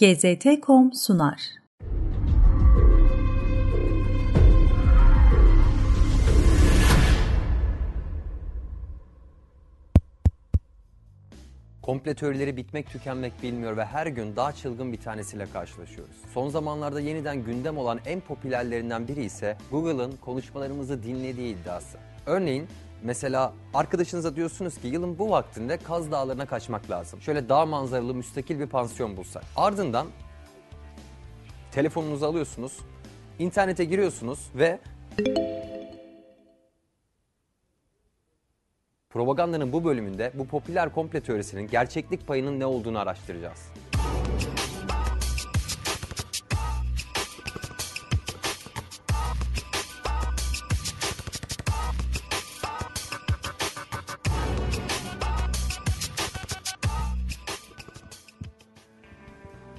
GZT.com sunar. Komple teorileri bitmek tükenmek bilmiyor ve her gün daha çılgın bir tanesiyle karşılaşıyoruz. Son zamanlarda yeniden gündem olan en popülerlerinden biri ise Google'ın konuşmalarımızı dinlediği iddiası. Örneğin Mesela arkadaşınıza diyorsunuz ki yılın bu vaktinde Kaz Dağları'na kaçmak lazım. Şöyle dağ manzaralı müstakil bir pansiyon bulsak. Ardından telefonunuzu alıyorsunuz, internete giriyorsunuz ve Propagandanın bu bölümünde bu popüler komple teorisinin gerçeklik payının ne olduğunu araştıracağız.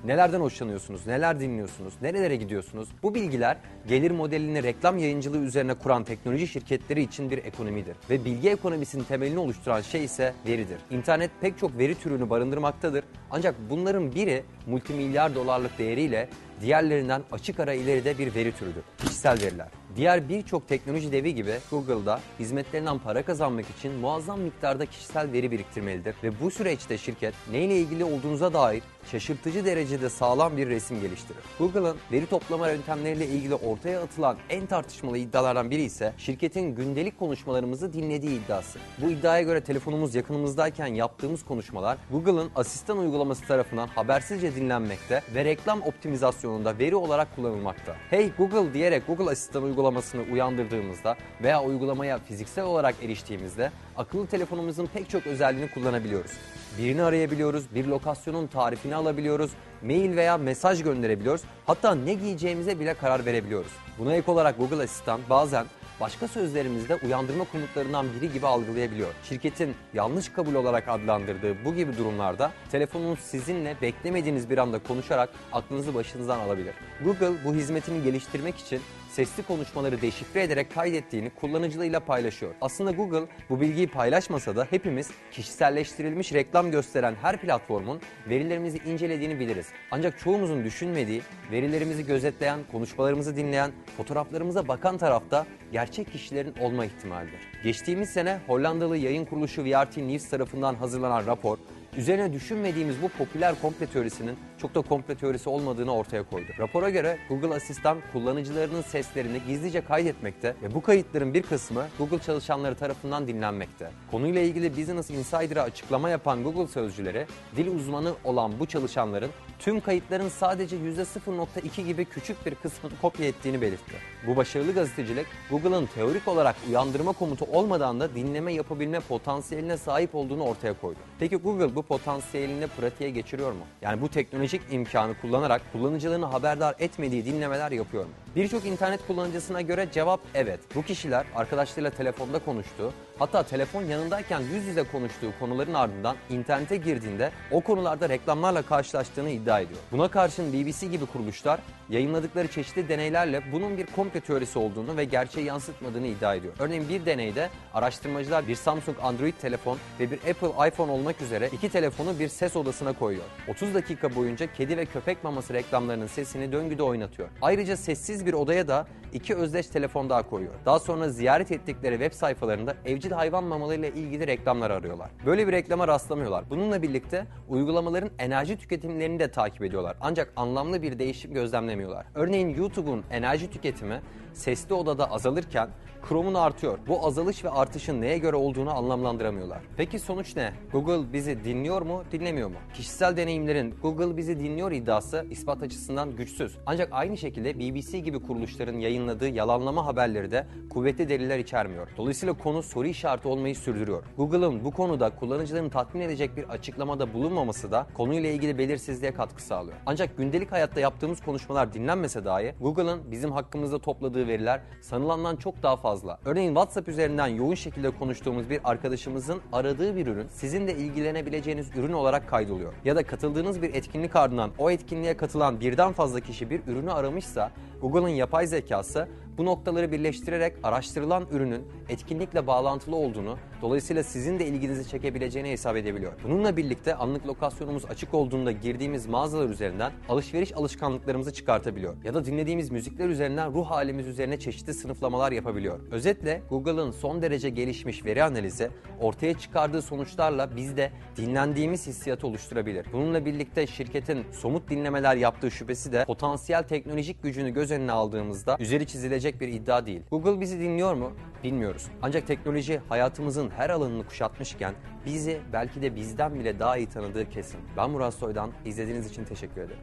Nelerden hoşlanıyorsunuz? Neler dinliyorsunuz? Nerelere gidiyorsunuz? Bu bilgiler gelir modelini reklam yayıncılığı üzerine kuran teknoloji şirketleri için bir ekonomidir. Ve bilgi ekonomisinin temelini oluşturan şey ise veridir. İnternet pek çok veri türünü barındırmaktadır. Ancak bunların biri multimilyar dolarlık değeriyle diğerlerinden açık ara ileride bir veri türüdür. Kişisel veriler. Diğer birçok teknoloji devi gibi Google'da hizmetlerinden para kazanmak için muazzam miktarda kişisel veri biriktirmelidir ve bu süreçte şirket neyle ilgili olduğunuza dair şaşırtıcı derecede sağlam bir resim geliştirir. Google'ın veri toplama yöntemleriyle ilgili ortaya atılan en tartışmalı iddialardan biri ise şirketin gündelik konuşmalarımızı dinlediği iddiası. Bu iddiaya göre telefonumuz yakınımızdayken yaptığımız konuşmalar Google'ın asistan uygulaması tarafından habersizce dinlenmekte ve reklam optimizasyonunda veri olarak kullanılmakta. Hey Google diyerek Google asistan uygulamasını uyandırdığımızda veya uygulamaya fiziksel olarak eriştiğimizde akıllı telefonumuzun pek çok özelliğini kullanabiliyoruz. Birini arayabiliyoruz, bir lokasyonun tarifini alabiliyoruz, mail veya mesaj gönderebiliyoruz. Hatta ne giyeceğimize bile karar verebiliyoruz. Buna ek olarak Google Asistan bazen başka sözlerimizde uyandırma komutlarından biri gibi algılayabiliyor. Şirketin yanlış kabul olarak adlandırdığı bu gibi durumlarda telefonunuz sizinle beklemediğiniz bir anda konuşarak aklınızı başınızdan alabilir. Google bu hizmetini geliştirmek için sesli konuşmaları deşifre ederek kaydettiğini kullanıcılarıyla paylaşıyor. Aslında Google bu bilgiyi paylaşmasa da hepimiz kişiselleştirilmiş reklam gösteren her platformun verilerimizi incelediğini biliriz. Ancak çoğumuzun düşünmediği, verilerimizi gözetleyen, konuşmalarımızı dinleyen, fotoğraflarımıza bakan tarafta gerçek kişilerin olma ihtimalidir. Geçtiğimiz sene Hollandalı yayın kuruluşu VRT News tarafından hazırlanan rapor, üzerine düşünmediğimiz bu popüler komple teorisinin çok da komple teorisi olmadığını ortaya koydu. Rapora göre Google Asistan kullanıcılarının seslerini gizlice kaydetmekte ve bu kayıtların bir kısmı Google çalışanları tarafından dinlenmekte. Konuyla ilgili Business Insider'a açıklama yapan Google sözcüleri, dil uzmanı olan bu çalışanların tüm kayıtların sadece %0.2 gibi küçük bir kısmını kopya ettiğini belirtti. Bu başarılı gazetecilik Google'ın teorik olarak uyandırma komutu olmadan da dinleme yapabilme potansiyeline sahip olduğunu ortaya koydu. Peki Google bu potansiyelini pratiğe geçiriyor mu? Yani bu teknolojik imkanı kullanarak kullanıcılarını haberdar etmediği dinlemeler yapıyor mu? Birçok internet kullanıcısına göre cevap evet. Bu kişiler arkadaşlarıyla telefonda konuştuğu, hatta telefon yanındayken yüz yüze konuştuğu konuların ardından internete girdiğinde o konularda reklamlarla karşılaştığını iddia ediyor. Buna karşın BBC gibi kuruluşlar yayınladıkları çeşitli deneylerle bunun bir komple teorisi olduğunu ve gerçeği yansıtmadığını iddia ediyor. Örneğin bir deneyde araştırmacılar bir Samsung Android telefon ve bir Apple iPhone olmak üzere iki telefonu bir ses odasına koyuyor. 30 dakika boyunca kedi ve köpek maması reklamlarının sesini döngüde oynatıyor. Ayrıca sessiz bir odaya da iki özdeş telefon daha koyuyor. Daha sonra ziyaret ettikleri web sayfalarında evcil hayvan mamalarıyla ilgili reklamlar arıyorlar. Böyle bir reklama rastlamıyorlar. Bununla birlikte uygulamaların enerji tüketimlerini de takip ediyorlar. Ancak anlamlı bir değişim gözlemlemiyorlar. Örneğin YouTube'un enerji tüketimi sesli odada azalırken Chrome'un artıyor. Bu azalış ve artışın neye göre olduğunu anlamlandıramıyorlar. Peki sonuç ne? Google bizi dinliyor mu, dinlemiyor mu? Kişisel deneyimlerin Google bizi dinliyor iddiası ispat açısından güçsüz. Ancak aynı şekilde BBC gibi kuruluşların yayınladığı yalanlama haberleri de kuvvetli deliller içermiyor. Dolayısıyla konu soru işareti olmayı sürdürüyor. Google'ın bu konuda kullanıcılarını tatmin edecek bir açıklamada bulunmaması da konuyla ilgili belirsizliğe katkı sağlıyor. Ancak gündelik hayatta yaptığımız konuşmalar dinlenmese dahi Google'ın bizim hakkımızda topladığı veriler sanılandan çok daha fazla. Örneğin WhatsApp üzerinden yoğun şekilde konuştuğumuz bir arkadaşımızın aradığı bir ürün sizin de ilgilenebileceğiniz ürün olarak kaydoluyor. Ya da katıldığınız bir etkinlik ardından o etkinliğe katılan birden fazla kişi bir ürünü aramışsa Google'ın yapay zekası Bu noktaları birleştirerek araştırılan ürünün etkinlikle bağlantılı olduğunu, dolayısıyla sizin de ilginizi çekebileceğini hesap edebiliyor. Bununla birlikte anlık lokasyonumuz açık olduğunda girdiğimiz mağazalar üzerinden alışveriş alışkanlıklarımızı çıkartabiliyor. Ya da dinlediğimiz müzikler üzerinden ruh halimiz üzerine çeşitli sınıflamalar yapabiliyor. Özetle Google'ın son derece gelişmiş veri analizi ortaya çıkardığı sonuçlarla bizde dinlendiğimiz hissiyatı oluşturabilir. Bununla birlikte şirketin somut dinlemeler yaptığı şüphesi de potansiyel teknolojik gücünü göz önüne aldığımızda üzeri çizilecek bir iddia değil. Google bizi dinliyor mu? Bilmiyoruz. Ancak teknoloji hayatımızın her alanını kuşatmışken bizi belki de bizden bile daha iyi tanıdığı kesin. Ben Murat Soydan. İzlediğiniz için teşekkür ederim.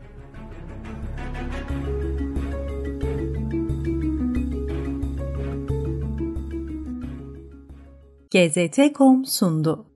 GZT.com sundu.